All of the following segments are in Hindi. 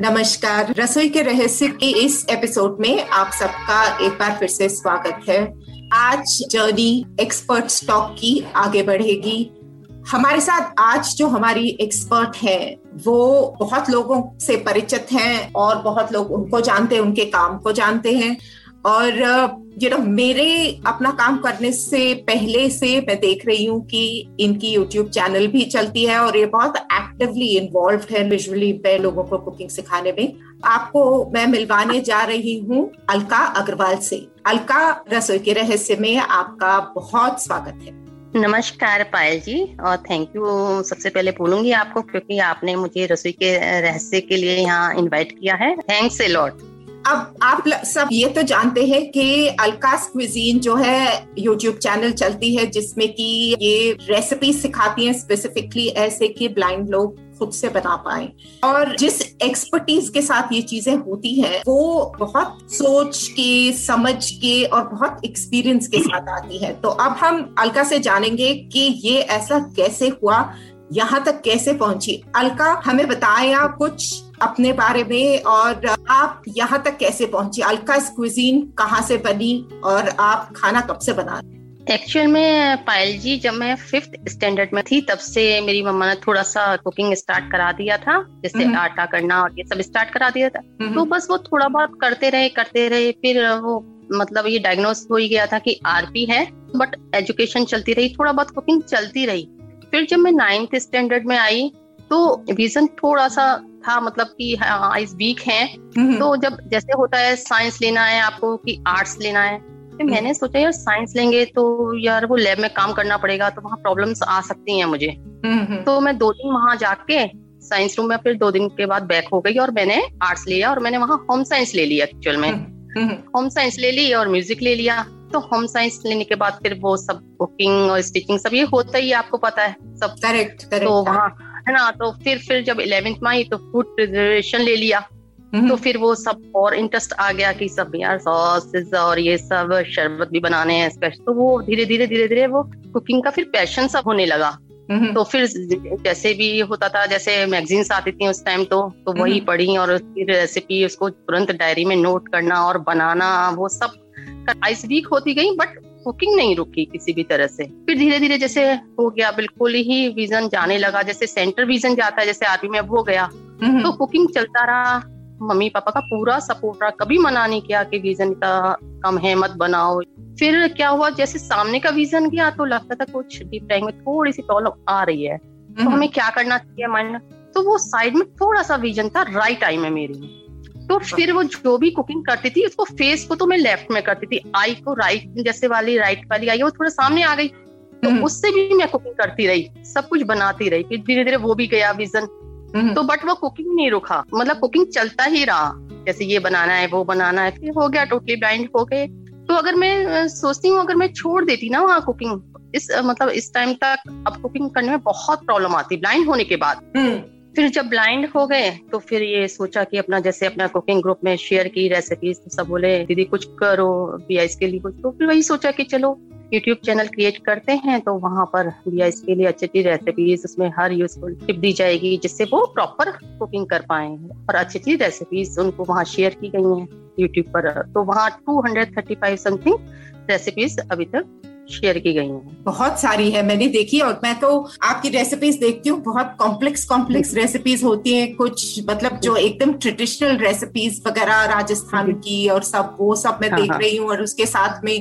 नमस्कार। रसोई के रहस्य के इस एपिसोड में आप सबका एक बार फिर से स्वागत है। आज जर्नी एक्सपर्ट स्टॉक की आगे बढ़ेगी। हमारे साथ आज जो हमारी एक्सपर्ट है, वो बहुत लोगों से परिचित हैं और बहुत लोग उनको जानते हैं, उनके काम को जानते हैं। और यू नो मेरे अपना काम करने से पहले से मैं देख रही हूँ कि इनकी यूट्यूब चैनल भी चलती है और ये बहुत एक्टिवली इन्वॉल्व है विजुअली पे लोगों को कुकिंग सिखाने में। आपको मैं मिलवाने जा रही हूँ अलका अग्रवाल से। अलका, रसोई के रहस्य में आपका बहुत स्वागत है। नमस्कार पायल जी, और थैंक यू सबसे पहले बोलूँगी आपको, क्योंकि आपने मुझे रसोई के रहस्य के लिए यहाँ इनवाइट किया है। थैंक्स ए लॉट अब आप सब ये तो जानते हैं कि अलकास क्विजीन जो है यूट्यूब चैनल चलती है, जिसमें कि ये रेसिपी सिखाती हैं स्पेसिफिकली ऐसे कि ब्लाइंड लोग खुद से बना पाए। और जिस एक्सपर्टीज के साथ ये चीज़ें होती हैं, वो बहुत सोच के, समझ के और बहुत एक्सपीरियंस के साथ आती है। तो अब हम अलका से जानेंगे कि ये ऐसा कैसे हुआ, यहाँ तक कैसे पहुँची। अलका, हमें बताएँ आप कुछ अपने बारे में और आप यहाँ तक कैसे पहुँची? अलका क्विजीन कहाँ से बनी और आप खाना कब से बना एक्चुअल में पायल जी जब मैं फिफ्थ स्टैंडर्ड में थी तब से मेरी मम्मा ने थोड़ा सा कुकिंग स्टार्ट करा दिया था जैसे हम्म। आटा करना और ये सब स्टार्ट करा दिया था। तो हम्म, बस वो थोड़ा बहुत करते रहे करते रहे फिर वो मतलब ये डायग्नोस हो ही गया था कि आरपी है बट एजुकेशन चलती रही थोड़ा बहुत कुकिंग चलती रही। फिर जब मैं नाइन्थ स्टैंडर्ड में आई तो विजन थोड़ा सा था मतलब कि आइज़ वीक हैं। तो जब जैसे होता है साइंस लेना है आपको कि आर्ट्स लेना है तो मैंने सोचा यार साइंस लेंगे तो यार वो लैब में काम करना पड़ेगा तो वहाँ प्रॉब्लम्स आ सकती हैं मुझे। तो मैं दो दिन वहाँ जाके साइंस रूम में फिर दो दिन के बाद बैक हो गई और मैंने आर्ट्स लिया और मैंने वहाँ होम साइंस ले लिया एक्चुअल में। होम साइंस ले ली और म्यूज़िक ले लिया। तो होम साइंस लेने के बाद फिर वो सब कुकिंग और स्टिचिंग सब ये होता ही आपको पता है। सब करेक्ट। तो वहाँ है ना तो फिर फिर जब इलेवेंथ में आई तो फ़ूड प्रिजर्वेशन ले लिया। हम्म, तो फिर वो सब और इंटरेस्ट आ गया कि सब यार सॉसेस और ये सब शरबत भी बनाने हैं स्पेशल तो वो धीरे धीरे धीरे धीरे वो कुकिंग का फिर पैशन सब होने लगा। हम्म, तो फिर जैसे भी होता था जैसे मैगजीन्स आती थी उस टाइम तो तो वही हम्म। पढ़ी और फिर रेसिपी उसको तुरंत डायरी में नोट करना और बनाना वो सब आइस वीक होती गई बट कुकिंग नहीं रुकी किसी भी तरह से। फिर धीरे धीरे जैसे हो गया बिल्कुल ही विजन जाने लगा जैसे सेंटर विजन जाता है जैसे आर्मी में अब हो गया। हम्म, तो कुकिंग चलता रहा। मम्मी पापा का पूरा सपोर्ट रहा। कभी मना नहीं किया कि विजन का कम है मत बनाओ। फिर क्या हुआ जैसे सामने का विजन गया तो लगता था कुछ डीप टाइम में थोड़ी सी प्रॉब्लम आ रही है। तो हम्म, हमें क्या करना चाहिए माइंड तो वो साइड में थोड़ा सा विजन था राइट आई में मेरी तो फिर वो जो भी कुकिंग करती थी उसको फेस को तो मैं लेफ़्ट में करती थी। आई को राइट जैसे वाली राइट वाली आई वो थोड़ा सामने आ गई। तो हम्म, उससे भी मैं कुकिंग करती रही सब कुछ बनाती रही फिर धीरे धीरे वो भी गया विजन हम्म, तो बट वो कुकिंग नहीं रुका। मतलब कुकिंग चलता ही रहा। जैसे ये बनाना है वो बनाना है फिर हो गया टोटली ब्लाइंड हो गए। तो अगर मैं सोचती हूँ अगर मैं छोड़ देती ना वहाँ कुकिंग इस मतलब इस टाइम तक अब कुकिंग करने में बहुत प्रॉब्लम आती। ब्लाइंड होने के बाद। हम्म, फिर जब ब्लाइंड हो गए तो फिर ये सोचा कि अपना जैसे अपना कुकिंग ग्रुप में शेयर की रेसिपीज़ तो सब बोले, दीदी, कुछ करो बीआईस के लिए कुछ। तो फिर वही सोचा कि चलो यूट्यूब चैनल क्रिएट करते हैं तो वहाँ पर बीआईस के लिए अच्छी अच्छी रेसिपीज़ उसमें हर यूजफुल टिप दी जाएगी, जिससे वो प्रॉपर कुकिंग कर पाए और अच्छी अच्छी रेसिपीज़ उनको वहाँ शेयर की गई हैं यूट्यूब पर। तो वहाँ 235 समथिंग रेसिपीज़ अभी तक शेयर की गई हैं बहुत सारी है मैंने देखी और मैं तो आपकी रेसिपीज़ देखती हूँ बहुत कॉम्प्लेक्स कॉम्प्लेक्स रेसिपीज़ होती हैं कुछ मतलब जो एकदम ट्रेडिशनल रेसिपीज़ वगैरह राजस्थान की और सब वो सब मैं हाँ, देख हाँ। रही हूँ और उसके साथ में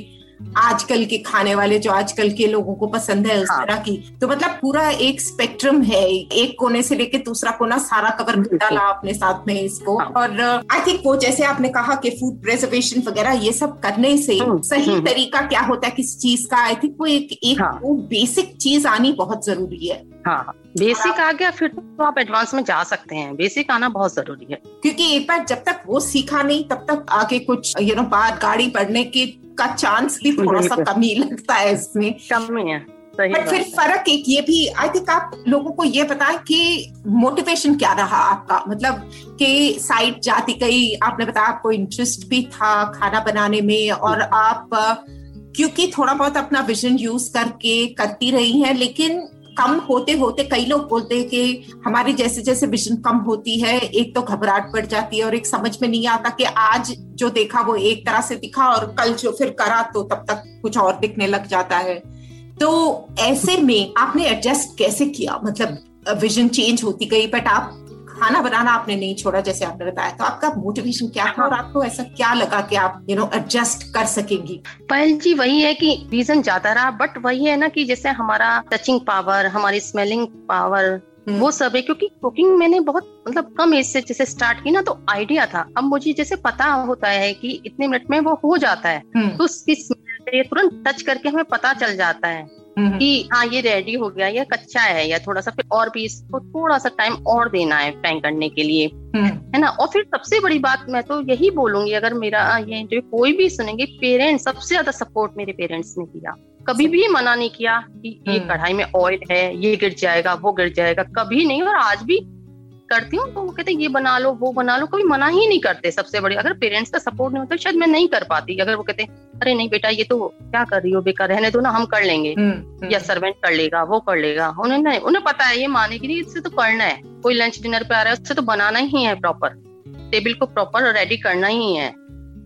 आजकल के खाने वाले जो आजकल के लोगों को पसंद है उस हाँ। तरह की तो मतलब पूरा एक स्पेक्ट्रम है एक कोने से लेके दूसरा कोना सारा कवर कर। डाला आपने साथ में इसको हाँ। और आई थिंक वो जैसे आपने कहा कि फ़ूड प्रिजर्वेशन वगैरह ये सब करने से हम्म, सही हम्म। तरीका क्या होता है किस चीज़ का आई थिंक वो एक एक हाँ। वो बेसिक चीज़ आनी बहुत ज़रूरी है हाँ बेसिक आ गया फिर तो आप एडवांस में जा सकते हैं। बेसिक आना बहुत ज़रूरी है। क्योंकि एक बार जब तक वो सीखा नहीं तब तक आगे कुछ यू नो बाहर गाड़ी पढ़ने के का चांस भी थोड़ा सा। कम ही लगता है इसमें। कम ही है। बट फिर फ़र्क एक ये भी आई थिंक आप लोगों को ये बताएँ कि मोटिवेशन क्या रहा आपका? मतलब कि साइट जाती गई आपने बताया आपको इंटरेस्ट भी था खाना बनाने में और आप क्योंकि थोड़ा बहुत अपना विजन यूज़ करके करती रही हैं लेकिन कम होते होते कई लोग बोलते हैं कि हमारी जैसे जैसे विजन कम होती है, एक तो घबराहट बढ़ जाती है और एक समझ में नहीं आता कि आज जो देखा वो एक तरह से दिखा और कल जो फिर करा तो तब तक कुछ और दिखने लग जाता है। तो ऐसे में आपने एडजस्ट कैसे किया? मतलब विजन चेंज होती गई बट आप खाना बनाना आपने नहीं छोड़ा जैसे आपने बताया। तो आपका मोटिवेशन क्या था और आपको ऐसा क्या लगा कि आप यू नो एडजस्ट कर सकेंगी? पायल जी वही है कि रीजन ज़्यादा रहा बट वही है ना कि जैसे हमारा टचिंग पावर हमारी स्मेलिंग पावर हम्म। वो सब है क्योंकि कुकिंग मैंने बहुत मतलब कम एज से जैसे स्टार्ट की ना तो आइडिया था। अब मुझे जैसे पता होता है कि इतने मिनट में वो हो जाता है। हम्म, तो उसकी तुरंत टच करके हमें पता चल जाता है। कि हाँ ये रेडी हो गया या कच्चा है या थोड़ा सा फिर और भी इसको थोड़ा सा टाइम और देना है फ्राई करने के लिए हम्म, है ना? और फिर सबसे बड़ी बात मैं तो यही बोलूँगी अगर मेरा ये इंटरव्यू कोई भी सुनेंगे पेरेंट्स सबसे ज़्यादा सपोर्ट मेरे पेरेंट्स ने किया। कभी भी मना नहीं किया कि ये हम्म। कढ़ाई में ऑयल है ये गिर जाएगा वो गिर जाएगा कभी नहीं और आज भी करती हूँ तो वो कहते हैं, ये बना लो वो बना लो। कभी मना ही नहीं करते सबसे बड़ी। अगर पेरेंट्स का सपोर्ट नहीं होता शायद मैं नहीं कर पाती। अगर वो कहते हैं, अरे नहीं बेटा ये तो क्या कर रही हो बेकार रहने दो ना हम कर लेंगे। हम्म, हम्म, या सर्वेंट कर लेगा वो कर लेगा। उन्हें नहीं उन्हें पता है ये माने की नहीं इससे तो करना है। कोई लंच डिनर पे आ रहा है उससे तो बनाना ही है प्रॉपर टेबल को प्रॉपर रेडी करना ही है।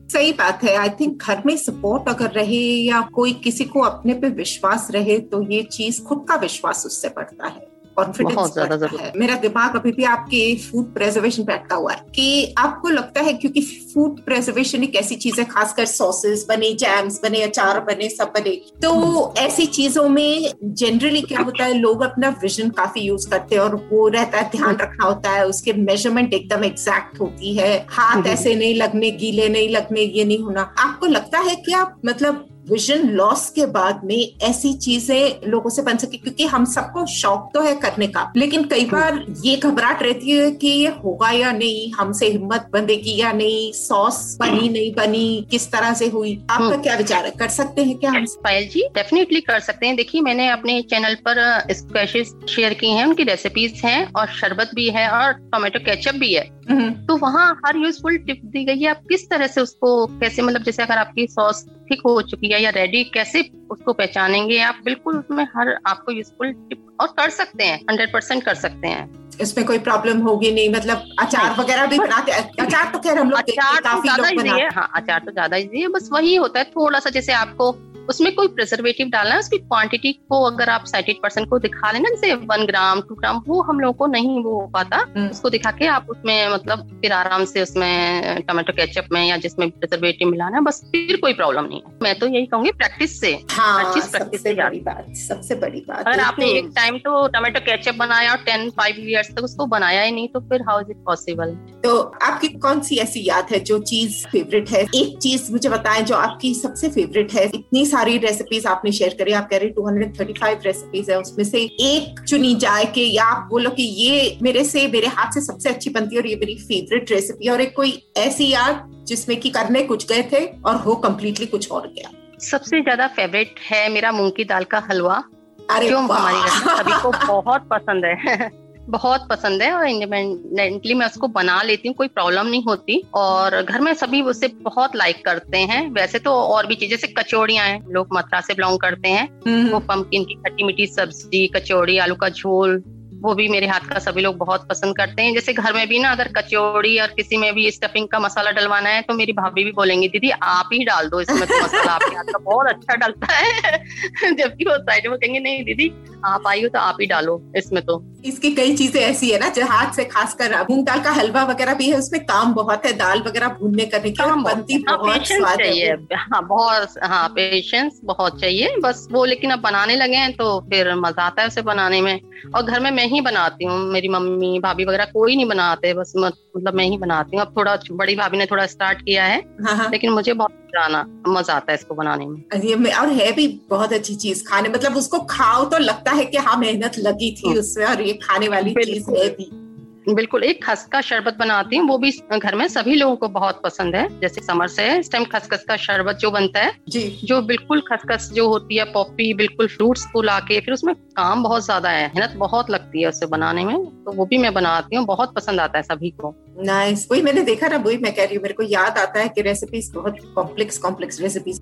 सही बात है। आई थिंक घर में सपोर्ट अगर रहे या कोई किसी को अपने पे विश्वास रहे तो ये चीज़ खुद का विश्वास उससे बढ़ता है। कॉन्फिडेंस। है मेरा दिमाग अभी भी आपके फ़ूड प्रेजर्वेशन पे अटका हुआ है कि आपको लगता है क्योंकि फ़ूड प्रेजर्वेशन एक ऐसी चीज़ है खासकर सॉसेस बने जैम्स बने अचार बने सब बने तो ऐसी चीज़ों में जनरली क्या होता है लोग अपना विजन काफ़ी यूज़ करते हैं और वो रहता है ध्यान रखना होता है उसके मेज़रमेंट एकदम एग्जैक्ट होती है हाथ हम्म। ऐसे नहीं लगने गीले नहीं लगने ये नहीं होना आपको लगता है कि आप मतलब विजन लॉस के बाद में ऐसी चीज़ें लोगों से बन सके क्योंकि हम सबको शौक तो है करने का। लेकिन कई बार ये घबराहट रहती है कि ये होगा या नहीं हमसे हिम्मत बंधेगी या नहीं सॉस बनी नहीं बनी किस तरह से हुई आपका हम्म। क्या विचार है? कर सकते हैं क्या हम? पायल जी डेफिनेटली कर सकते हैं। देखिए मैंने अपने चैनल पर स्क्वैशेस शेयर की हैं उनकी रेसिपीज़ हैं और शरबत भी है और टोमेटो केचप भी है। हम्म, तो वहाँ हर यूजफुल टिप दी गई है। आप किस तरह से उसको कैसे मतलब जैसे अगर आपकी सॉस थिक हो चुकी है या रेडी कैसे उसको पहचानेंगे? आप बिल्कुल उसमें हर आपको यूजफुल टिप और कर सकते हैं हंड्रेड परसेंट कर सकते हैं। इसमें कोई प्रॉब्लम होगी नहीं। मतलब अचार वगैरह भी बनाते अचार तो खैर हम लोग अचार तो काफ़ी ज़्यादा लोग बनाते है। हाँ। अचार तो ज़्यादा इजी है। बस वही होता है थोड़ा सा जैसे आपको उसमें कोई प्रिजर्वेटिव डालना है उसकी क्वांटिटी को अगर आप साइटेड पर्सन को दिखा लेना जैसे वन ग्राम टू ग्राम वो हम लोगों को नहीं वो हो पाता। हम्म। उसको दिखा के आप उसमें मतलब फिर आराम से उसमें टमाटो केचप में या जिसमें प्रिजर्वेटिव मिलाना है बस फिर कोई प्रॉब्लम नहीं है। मैं तो यही कहूँगी प्रैक्टिस से। हाँ हर चीज़ सबसे से बड़ी बात सबसे बड़ी बात। अगर आपने एक टाइम तो टमाटो केचप बनाया और टेन फाइव ईयर्स तक उसको बनाया ही नहीं तो फिर हाउ इज़ इट पॉसिबल तो आपकी कौन सी ऐसी याद है जो चीज़ फेवरेट है? एक चीज़ मुझे बताएँ जो आपकी सबसे फेवरेट है। इतनी सारी रेसिपीज़ आपने शेयर करी आप कह रहे two hundred thirty five recipes है उसमें से एक चुनी जाए कि या आप बोलो कि ये मेरे से मेरे हाथ से सबसे अच्छी बनती है और ये मेरी फेवरेट रेसिपी और एक कोई ऐसी याद जिसमें कि करने कुछ गए थे और हो कम्प्लीटली कुछ और गया? सबसे ज़्यादा फेवरेट है मेरा मूंग की दाल का हलवा अरे जो। हमारे घर सभी को बहुत पसंद है। बहुत पसंद है और इंडिपेंडेंटली मैं उसको बना लेती हूँ कोई प्रॉब्लम नहीं होती। और घर में सभी उसे बहुत लाइक करते हैं। वैसे तो और भी चीज़ें जैसे कचौड़ियाँ हैं लोग मथुरा से बिलोंग करते हैं। हम्म, वो पंपकिन की खट्टी मीठी सब्ज़ी कचौड़ी आलू का झोल वो भी मेरे हाथ का सभी लोग बहुत पसंद करते हैं। जैसे घर में भी ना अगर कचौड़ी और किसी में भी स्टफिंग का मसाला डलवाना है तो मेरी भाभी भी बोलेंगी दीदी आप ही डाल दो इसमें तो मसाला आपके हाथ का बहुत अच्छा डलता है। जबकि वो साइड में कहेंगे नहीं दीदी आप आई हो तो आप ही डालो इसमें तो। इसकी कई चीज़ें ऐसी है ना जो हाथ से खासकर मूंग दाल का हलवा वगैरह भी है उसमें काम बहुत है दाल वगैरह भूनने करने की काम बनती हाँ, बहुत पेशेंस स्वाद है। हाँ बहुत हाँ पेशेंस बहुत चाहिए बस वो लेकिन अब बनाने लगे हैं तो फिर मज़ा आता है उसे बनाने में। और घर में मैं ही बनाती हूँ मेरी मम्मी भाभी वगैरह कोई नहीं बनाते बस मतलब मैं ही बनाती हूँ। अब थोड़ा बड़ी भाभी ने थोड़ा स्टार्ट किया है हाँ हाँ। लेकिन मुझे बहुत मज़ा मज़ा आता है इसको बनाने में। और है भी बहुत अच्छी चीज़ खाने मतलब उसको खाओ तो लगता है कि हाँ मेहनत लगी थी हम्म। उसमें और ये खाने वाली चीज़ है भी। बिल्कुल एक खस का शरबत बनाती हूँ वो भी घर में सभी लोगों को बहुत पसंद है जैसे समर से इस टाइम खसखस का शरबत जो बनता है जी जो बिल्कुल खसखस जो होती है पॉपी बिल्कुल फ्रूट्स को ला के फिर उसमें काम बहुत ज़्यादा है मेहनत बहुत लगती है उसे बनाने में तो वो भी मैं बनाती हूँ बहुत पसंद आता है सभी को नाइस वही मैंने देखा ना वही मैं कह रही हूँ मेरे को याद आता है की रेसिपीज़ बहुत complex complex recipes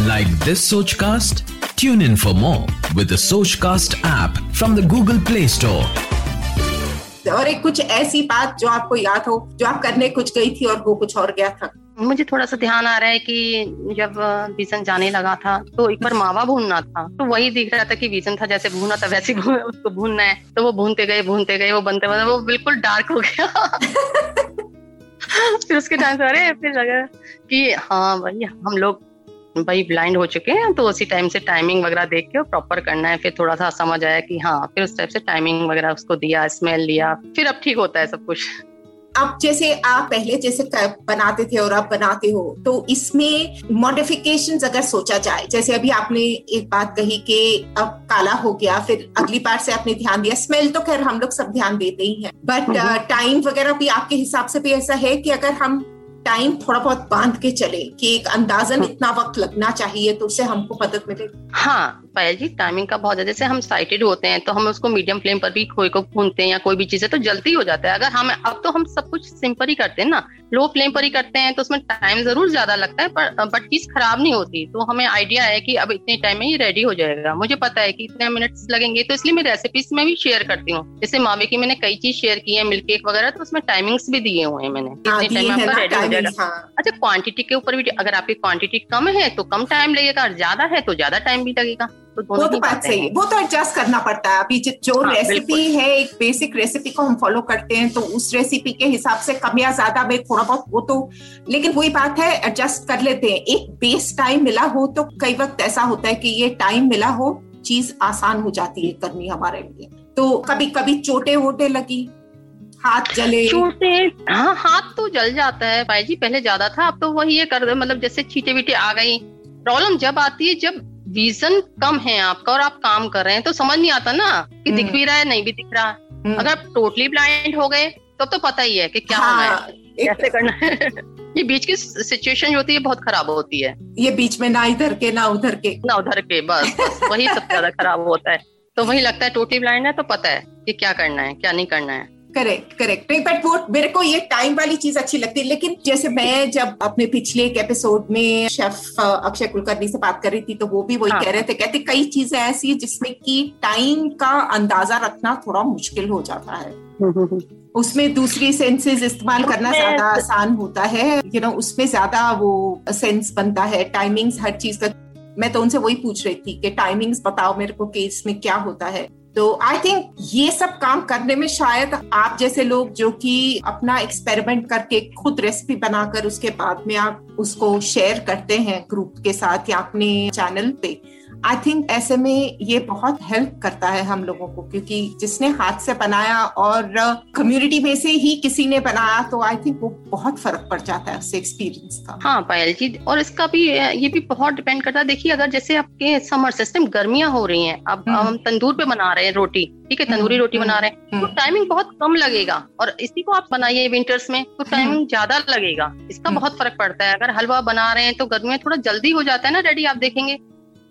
Like this Sochcast? Tune in for more with the cast app from the Google Play Store. और एक कुछ ऐसी बात जो आपको याद हो जो आप करने कुछ गई थी और वो कुछ और गया था? मुझे थोड़ा सा ध्यान आ रहा है कि जब बीसन जाने लगा था तो एक बार मावा भूनना था। तो वही दिख रहा था कि बीसन था जैसे भूना था वैसे भून- उसको भूनना है। तो वो भूनते गए भूनते गए वो बनते बनते वो बिल्कुल डार्क हो गया। फिर उसके टाइम से अरे फिर लगा कि हाँ भाई हम लोग भाई ब्लाइंड हो चुके हैं तो उसी टाइम से टाइमिंग वगैरह देख के प्रॉपर करना है। फिर थोड़ा सा समझ आया कि हाँ फिर उस टाइप से टाइमिंग वगैरह उसको दिया स्मेल लिया फिर अब ठीक होता है सब कुछ। अब जैसे आप पहले जैसे बनाते थे और आप बनाते हो तो इसमें मॉडिफिकेशंस अगर सोचा जाए जैसे अभी आपने एक बात कही कि अब काला हो गया फिर अगली बार से आपने ध्यान दिया। स्मेल तो खैर हम लोग सब ध्यान देते ही हैं बट। टाइम वगैरह भी आपके हिसाब से भी ऐसा है कि अगर हम टाइम थोड़ा बहुत बाँध के चले कि एक अंदाजन हम्म। इतना वक्त लगना चाहिए तो उससे हमको मदद मिले हाँ पायल जी टाइमिंग का बहुत ज़्यादा जैसे हम साइटेड होते हैं तो हम उसको मीडियम फ्लेम पर भी खोए को भूनते हैं या कोई भी चीज़ है तो जल्दी हो जाता है। अगर हम अब तो हम सब कुछ सिंपल ही करते हैं ना। लो फ्लेम पर ही करते हैं तो उसमें टाइम ज़रूर ज़्यादा लगता है पर बट चीज़ खराब नहीं होती। तो हमें आइडिया है कि अब इतने टाइम में ये रेडी हो जाएगा। मुझे पता है कि इतने मिनट्स लगेंगे तो इसलिए मैं रेसिपीज़ में भी शेयर करती हूँ। जैसे मावे की मैंने कई चीज़ शेयर की है मिल्क केक वगैरह तो उसमें टाइमिंग्स भी दिए हुए हैं मैंने। हाँ, इतने टाइम में आपका रेडी हो जाएगा। हाँ। अच्छा क्वांटिटी के ऊपर भी अगर आपकी क्वांटिटी कम है तो कम टाइम लगेगा और ज़्यादा है तो ज़्यादा टाइम भी लगेगा। तो वो दोनों तो बात सही है। वो तो एडजस्ट करना पड़ता है। अभी जो- हाँ, रेसिपी है एक बेसिक रेसिपी को हम फॉलो करते हैं तो उस रेसिपी के हिसाब से कम या ज़्यादा में थोड़ा बहुत वो तो लेकिन वही बात है एडजस्ट कर लेते हैं। एक बेस टाइम मिला हो तो कई वक्त ऐसा होता है कि ये टाइम मिला हो चीज़ आसान हो जाती है करनी हमारे लिए। तो कभी कभी चोटे वोटे लगी हाथ जले। छोटे हाँ हाथ तो जल जाता है भाई जी पहले ज़्यादा था अब तो वही है कर मतलब जैसे छीटे बीटे आ गई प्रॉब्लम जब आती है जब विजन कम है आपका और आप काम कर रहे हैं तो समझ नहीं आता ना कि दिख हम्म। भी रहा है नहीं भी दिख रहा। हम्म, अगर आप टोटली ब्लाइंड हो गए तब तो पता ही है कि क्या होना है हाँ, कैसे करना है। ये बीच की सिचुएशन जो होती है बहुत खराब होती है। ये बीच में ना इधर के ना उधर के। ना उधर के बस बस वही सबसे ज़्यादा खराब होता है। तो वही लगता है टोटली ब्लाइंड है तो पता है कि क्या करना है क्या नहीं करना है। करेक्ट करेक्ट नहीं बट वो मेरे को ये टाइम वाली चीज़ अच्छी लगती है लेकिन जैसे मैं जब अपने पिछले एक एपिसोड में शेफ अक्षय कुलकर्णी से बात कर रही थी तो वो भी वही हाँ। कह रहे थे कहते कई चीज़ें ऐसी है जिसमें कि टाइम का अंदाज़ा रखना थोड़ा मुश्किल हो जाता है। उसमें दूसरी सेंसेस इस्तेमाल करना ज़्यादा आसान होता है यू नो उसमें ज़्यादा वो सेंस बनता है टाइमिंग्स हर चीज़ का। मैं तो उनसे वही पूछ रही थी कि टाइमिंग्स बताओ मेरे को कि इसमें क्या होता है। तो आई थिंक ये सब काम करने में शायद आप जैसे लोग जो कि अपना एक्सपेरिमेंट करके खुद रेसिपी बनाकर उसके बाद में आप उसको शेयर करते हैं ग्रुप के साथ या अपने चैनल पे। आई थिंक ऐसे में ये बहुत हेल्प करता है हम लोगों को क्योंकि जिसने हाथ से बनाया और कम्युनिटी में से ही किसी ने बनाया तो आई थिंक वो बहुत फ़र्क पड़ जाता है उससे एक्सपीरियंस का। हाँ पायल जी और इसका भी ये भी बहुत डिपेंड करता है। देखिए अगर जैसे आपके समर सिस्टम गर्मियाँ हो रही हैं अब हम्म। हम तंदूर पे बना रहे हैं रोटी ठीक है तंदूरी हम्म, रोटी बना रहे हैं तो हम्म, टाइमिंग बहुत कम लगेगा और इसी को आप बनाइए विंटर्स में तो टाइमिंग ज़्यादा लगेगा। इसका हम्म। बहुत फ़र्क पड़ता है। अगर हलवा बना रहे हैं तो गर्मी में थोड़ा जल्दी हो जाता है ना रेडी आप देखेंगे।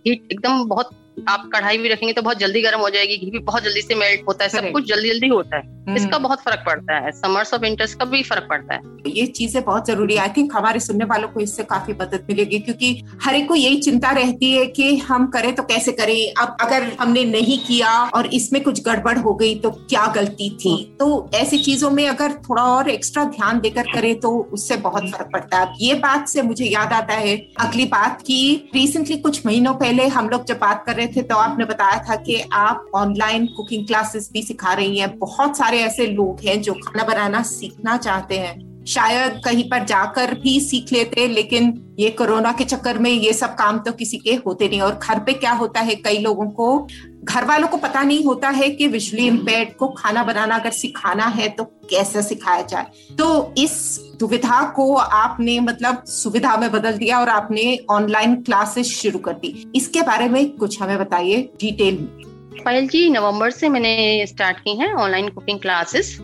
एकदम बहुत आप कढ़ाई भी रखेंगे तो बहुत जल्दी गर्म हो जाएगी घी भी बहुत जल्दी से मेल्ट होता है सब कुछ जल्दी जल्दी होता है। हम्म। इसका बहुत फ़र्क पड़ता है समर्स और विंटर्स का भी फ़र्क पड़ता है। ये चीज़ें बहुत ज़रूरी है। आई थिंक हमारे सुनने वालों को इससे काफ़ी मदद मिलेगी क्योंकि हर एक को यही चिंता रहती है कि हम करें तो कैसे करें? अब अगर हमने नहीं किया और इसमें कुछ गड़बड़ हो गई तो क्या गलती थी? तो ऐसी चीज़ों में अगर थोड़ा और एक्स्ट्रा ध्यान देकर करें तो उससे बहुत फ़र्क पड़ता है। अब ये बात से मुझे याद आता है अगली बात की रिसेंटली कुछ महीनों पहले हम लोग जब बात कर रहे रहे थे तो आपने बताया था कि आप ऑनलाइन कुकिंग क्लासेस भी सिखा रही हैं। बहुत सारे ऐसे लोग हैं जो खाना बनाना सीखना चाहते हैं। शायद कहीं पर जाकर भी सीख लेते, लेकिन ये कोरोना के चक्कर में ये सब काम तो किसी के होते नहीं। और घर पे क्या होता है? कई लोगों को घर वालों को पता नहीं होता है कि विजुअली इम्पेयर्ड को खाना बनाना अगर सिखाना है तो कैसे सिखाया जाए। तो इस दुविधा को आपने मतलब सुविधा में बदल दिया और आपने ऑनलाइन क्लासेस शुरू कर दी। इसके बारे में कुछ हमें बताइए डिटेल में। पायल जी नवंबर से मैंने स्टार्ट की है ऑनलाइन कुकिंग क्लासेस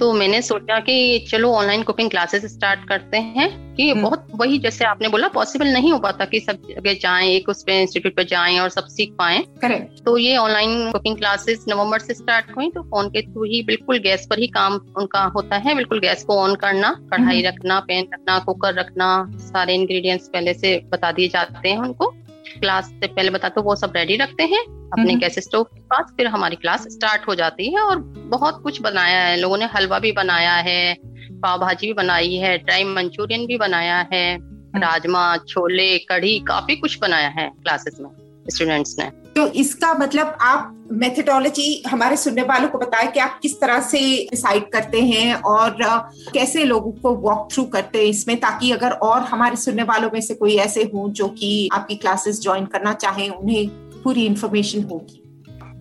तो मैंने सोचा कि चलो ऑनलाइन कुकिंग क्लासेस स्टार्ट करते हैं कि हम्म। बहुत वही जैसे आपने बोला पॉसिबल नहीं हो पाता कि सब जगह जाएँ एक उस पे इंस्टीट्यूट पे जाएँ और सब सीख पाए। तो ये ऑनलाइन कुकिंग क्लासेस नवंबर से स्टार्ट हुई तो फ़ोन के थ्रू ही बिल्कुल गैस पर ही काम उनका होता है। बिल्कुल गैस को ऑन करना कढ़ाई हम्म। रखना पैन रखना कुकर रखना सारे इंग्रेडिएंट्स पहले से बता दिए जाते हैं उनको। क्लास से पहले बताते वो सब रेडी रखते हैं अपने हम्म। गैस स्टोव के पास फिर हमारी क्लास स्टार्ट हो जाती है और बहुत कुछ बनाया है। लोगों ने हलवा भी बनाया है पाव भाजी भी बनाई है ड्राई मंचूरियन भी बनाया है राजमा छोले कढ़ी काफ़ी कुछ बनाया है क्लासेस में। स्टूडेंट्स ने। तो इसका मतलब आप मेथडोलॉजी हमारे सुनने वालों को बताएँ कि आप किस तरह से डिसाइड करते हैं और कैसे लोगों को वॉक थ्रू करते हैं इसमें ताकि अगर और हमारे सुनने वालों में से कोई ऐसे हो जो कि आपकी क्लासेस ज्वाइन करना चाहें उन्हें पूरी इंफॉर्मेशन होगी।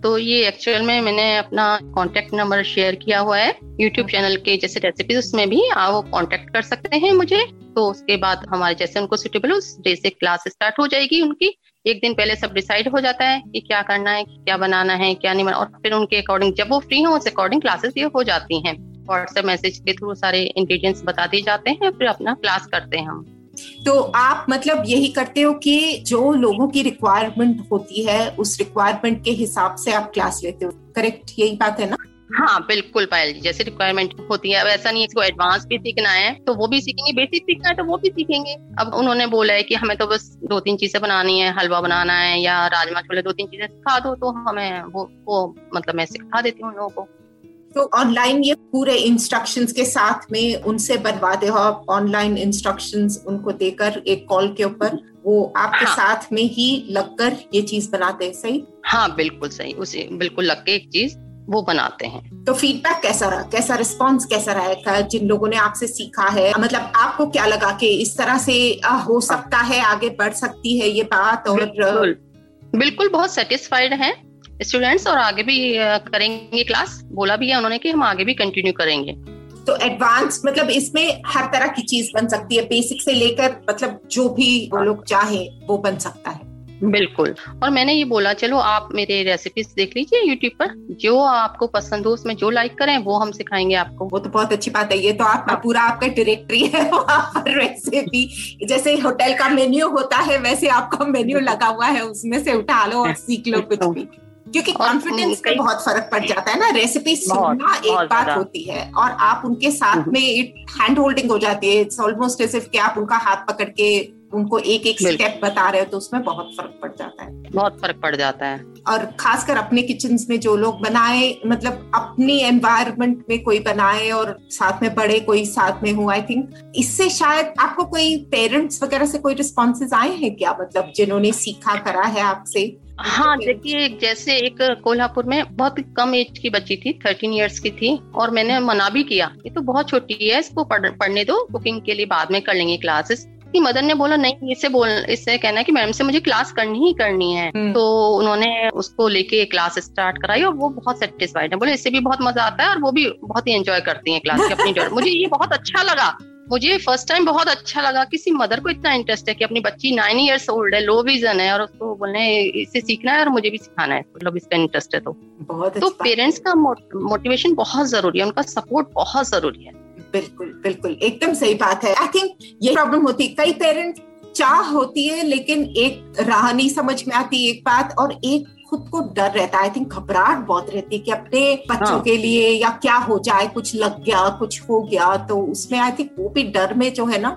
तो ये एक्चुअल में मैंने अपना कांटेक्ट नंबर शेयर किया हुआ है यूट्यूब चैनल के जैसे रेसिपीज़ उसमें भी आप कांटेक्ट कर सकते हैं मुझे। तो उसके बाद हमारे जैसे उनको सुटेबल उस डे से क्लास स्टार्ट हो जाएगी उनकी। एक दिन पहले सब डिसाइड हो जाता है कि क्या करना है, क्या बनाना है, क्या नहीं बनाना और फिर उनके अकॉर्डिंग जब वो फ्री हो, उस अकॉर्डिंग क्लासेस ये हो जाती हैं। व्हाट्सएप मैसेज के थ्रू सारे इंग्रेडिएंट्स बता दिए जाते हैं, फिर अपना क्लास करते हैं हम। तो आप मतलब यही करते हो कि जो लोगों की रिक्वायरमेंट होती है, उस रिक्वायरमेंट के हिसाब से आप क्लास लेते हो। करेक्ट यही बात है ना? हाँ बिल्कुल पायल जी जैसे रिक्वायरमेंट होती है। अब ऐसा नहीं है इसको एडवांस भी सीखना है तो वो भी सीखेंगे। बेसिक सीखना है तो वो भी सीखेंगे। अब उन्होंने बोला है कि हमें तो बस दो तीन चीज़ें बनानी है हलवा बनाना है या राजमा छोले दो तीन चीज़ें सिखा दो तो हमें वो वो मतलब मैं सिखा देती हूँ लोगों को। तो ऑनलाइन ये पूरे इंस्ट्रक्शंस के साथ में उनसे बनवाते हो आप ऑनलाइन इंस्ट्रक्शंस उनको देकर एक कॉल के ऊपर वो आपके हाँ। साथ में ही लगकर ये चीज़ बनाते हैं सही? हाँ बिल्कुल सही। उसे बिल्कुल लग के एक चीज़ वो बनाते हैं। तो फीडबैक कैसा रहा? कैसा रिस्पॉन्स कैसा रहा है जिन लोगों ने आपसे सीखा है मतलब आपको क्या लगा कि इस तरह से हो सकता है आगे बढ़ सकती है ये बात और बिल्कुल। बिल्कुल बहुत सेटिस्फाइड हैं स्टूडेंट्स और आगे भी करेंगे क्लास बोला भी है उन्होंने कि हम आगे भी कंटिन्यू करेंगे। तो एडवांस मतलब इसमें हर तरह की चीज़ बन सकती है। बेसिक से लेकर मतलब जो भी वो लोग चाहे वो बन सकता है। बिल्कुल। और मैंने ये बोला चलो आप मेरे रेसिपीज़ देख लीजिए यूट्यूब पर। जो आपको पसंद हो उसमें जो लाइक करें वो हम सिखाएँगे आपको। वो तो बहुत अच्छी बात है। ये तो आपका पूरा आपका डायरेक्टरी है वहाँ पर वैसे जैसे होटल का मेन्यू होता है वैसे आपका मेन्यू लगा हुआ है उसमें से उठा लो और सीख लो कुछ भी। क्योंकि कॉन्फिडेंस कई- बहुत फ़र्क पड़ जाता है ना। रेसिपी सुनना एक बात होती है और आप उनके साथ में हैंड होल्डिंग हो जाती है। इट्स ऑलमोस्ट एज इफ़ कि आप उनका हाथ पकड़ के उनको एक एक स्टेप बता रहे हो तो उसमें बहुत फ़र्क पड़ जाता है। बहुत फ़र्क पड़ जाता है। और खासकर अपने किचन में जो लोग बनाए मतलब अपनी एनवायरमेंट में कोई बनाए और साथ में बड़े कोई साथ में हो आई थिंक इससे शायद आपको कोई पेरेंट्स वगैरह से कोई रिस्पॉन्सेज आए हैं क्या? मतलब जिन्होंने सीखा करा है आपसे? हाँ देखिए जैसे एक कोल्हापुर में बहुत कम एज की बच्ची थी थर्टीन इयर्स की थी और मैंने मना भी किया ये तो बहुत छोटी है इसको पढ़, पढ़ने दो कुकिंग के लिए बाद में कर लेंगे क्लासेस की मदर ने बोला नहीं इससे बोल इससे कहना है कि मैडम से मुझे क्लास करनी ही करनी है। हम्म। तो उन्होंने उसको लेके क्लास स्टार्ट कराई और वो बहुत सेटिस्फाइड है। बोले इससे भी बहुत मज़ा आता है और वो भी बहुत ही एंजॉय करती है क्लास की अपनी। मुझे ये बहुत अच्छा लगा। मुझे फ़र्स्ट टाइम बहुत अच्छा लगा किसी मदर को इतना इंटरेस्ट है कि अपनी बच्ची नाइन इयर्स ओल्ड है लो विजन है और उसको बोलने इससे सीखना है और मुझे भी सिखाना है मतलब इसका इंटरेस्ट है तो। बहुत तो पेरेंट्स का मोटिवेशन बहुत ज़रूरी है उनका सपोर्ट बहुत ज़रूरी है। बिल्कुल बिल्कुल एकदम सही बात है। आई थिंक ये प्रॉब्लम होती है। कई पेरेंट चाह होती है लेकिन एक राह नहीं समझ में आती एक बात और एक खुद को डर रहता है। आई थिंक घबराहट बहुत रहती है कि अपने बच्चों हाँ। के लिए या क्या हो जाए कुछ लग गया कुछ हो गया तो उसमें आई थिंक वो भी डर में जो है ना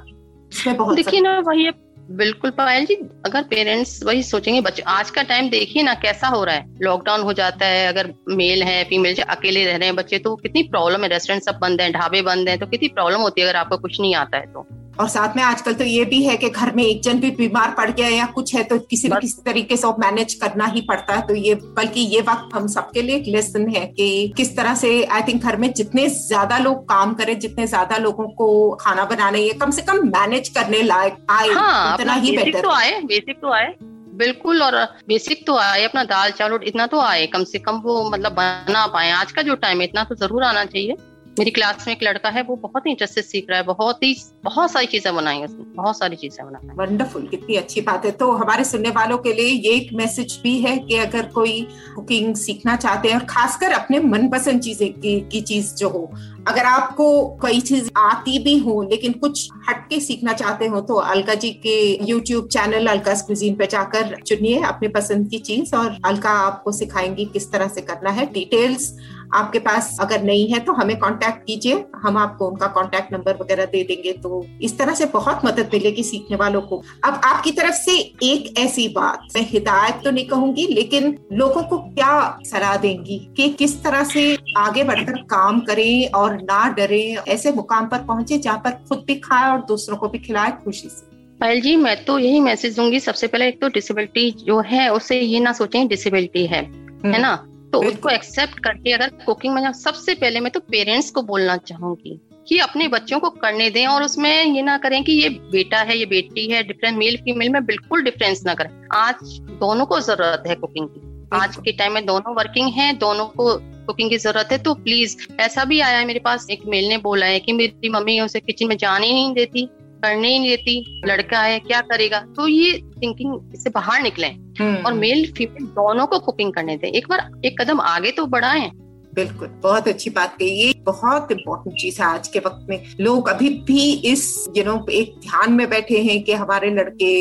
उसमें बहुत देखिए ना वही बिल्कुल पायल जी, अगर पेरेंट्स वही सोचेंगे बच्चे आज का टाइम देखिए ना कैसा हो रहा है। लॉकडाउन हो जाता है, अगर मेल है फीमेल अकेले रह रहे हैं बच्चे तो कितनी प्रॉब्लम है रेस्टोरेंट सब बंद है, ढाबे बंद है तो कितनी प्रॉब्लम होती है अगर आपको कुछ नहीं आता है तो? और साथ में आजकल तो ये भी है कि घर में एक जन भी बीमार पड़ गया या कुछ है तो किसी न किसी तरीके से मैनेज करना ही पड़ता है। तो ये बल्कि ये वक्त हम सबके लिए एक लेसन है कि किस तरह से आई थिंक घर में जितने ज़्यादा लोग काम करें जितने ज़्यादा लोगों को खाना बनाने ये कम से कम मैनेज करने लायक आए हाँ ही बेटर तो आए बेसिक तो आए। बिल्कुल और बेसिक तो आए अपना दाल चावल इतना तो आए कम से कम वो मतलब बना पाए। आज का जो टाइम है इतना तो ज़रूर आना चाहिए। मेरी क्लास में एक लड़का है वो बहुत ही इंटरेस्ट से सीख रहा है बहुत ही बहुत सारी चीज़ें बनाई उसने बहुत सारी चीज़ें बनाई वंडरफुल कितनी अच्छी बात है। तो हमारे सुनने वालों के लिए ये एक मैसेज भी है कि अगर कोई कुकिंग सीखना चाहते हैं और खासकर अपने मनपसंद चीज़ें की, की चीज़ जो हो अगर आपको कई चीज़ आती भी हो लेकिन कुछ हटके सीखना चाहते हो तो अलका जी के यूट्यूब चैनल अलका कुजीन पे जाकर चुनिए अपने पसंद की चीज़ और अलका आपको सिखाएँगी किस तरह से करना है। डिटेल्स आपके पास अगर नहीं है तो हमें कांटेक्ट कीजिए। हम आपको उनका कांटेक्ट नंबर वगैरह दे देंगे। तो इस तरह से बहुत मदद मिलेगी सीखने वालों को। अब आपकी तरफ़ से एक ऐसी बात मैं हिदायत तो नहीं कहूँगी लेकिन लोगों को क्या सलाह देंगी कि किस तरह से आगे बढ़कर काम करें और ना डरे ऐसे मुकाम पर पहुँचे जहाँ पर खुद भी खाए और दूसरों को भी खिलाए खुशी से। पायल जी मैं तो यही मैसेज दूँगी। सबसे पहले एक तो डिसेबिलिटी जो है उसे ये ना सोचें डिसेबिलिटी है। है ना? तो उसको एक्सेप्ट करके अगर कुकिंग में सबसे पहले मैं तो पेरेंट्स को बोलना चाहूँगी कि अपने बच्चों को करने दें और उसमें ये ना करें कि ये बेटा है ये बेटी है डिफरेंट मेल फीमेल में बिल्कुल डिफरेंस ना करें। आज दोनों को ज़रूरत है कुकिंग की। आज के टाइम में दोनों वर्किंग हैं दोनों को कुकिंग की ज़रूरत है तो प्लीज़ ऐसा भी आया है मेरे पास। एक मेल ने बोला है कि मेरी मम्मी उसे किचन में जाने ही नहीं देती। करने ही नहीं देती लड़का है क्या करेगा? तो ये थिंकिंग इससे बाहर निकले हम्म, और मेल फीमेल दोनों को कुकिंग करने दें। एक बार एक कदम आगे तो बढ़ाएँ। बिल्कुल बहुत अच्छी बात कही। ये बहुत इम्पोर्टेंट चीज़ है आज के वक्त में। लोग अभी भी इस यू नो एक ध्यान में बैठे हैं कि हमारे लड़के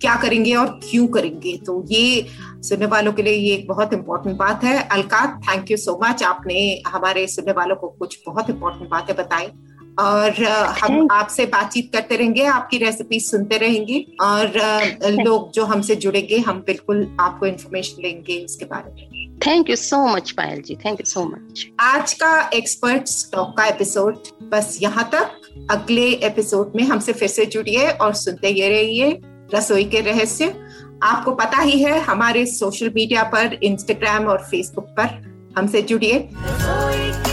क्या करेंगे और क्यों करेंगे? तो ये सुनने वालों के लिए ये एक बहुत इम्पोर्टेंट बात है। Alka thank you so much आपने हमारे सुनने वालों को कुछ बहुत इम्पोर्टेंट बातें बताई। और हम आपसे बातचीत करते रहेंगे आपकी रेसिपी सुनते रहेंगे और लोग जो हमसे जुड़ेंगे हम बिल्कुल आपको इन्फॉर्मेशन लेंगे इसके बारे में। Thank you so much Payal ji thank you so much आज का एक्सपर्ट स्टॉक का एपिसोड बस यहाँ तक। अगले एपिसोड में हमसे फिर से जुड़िए और सुनते ये रहिए रसोई के रहस्य। आपको पता ही है हमारे सोशल मीडिया पर इंस्टाग्राम और फेसबुक पर हमसे जुड़िए। रसोई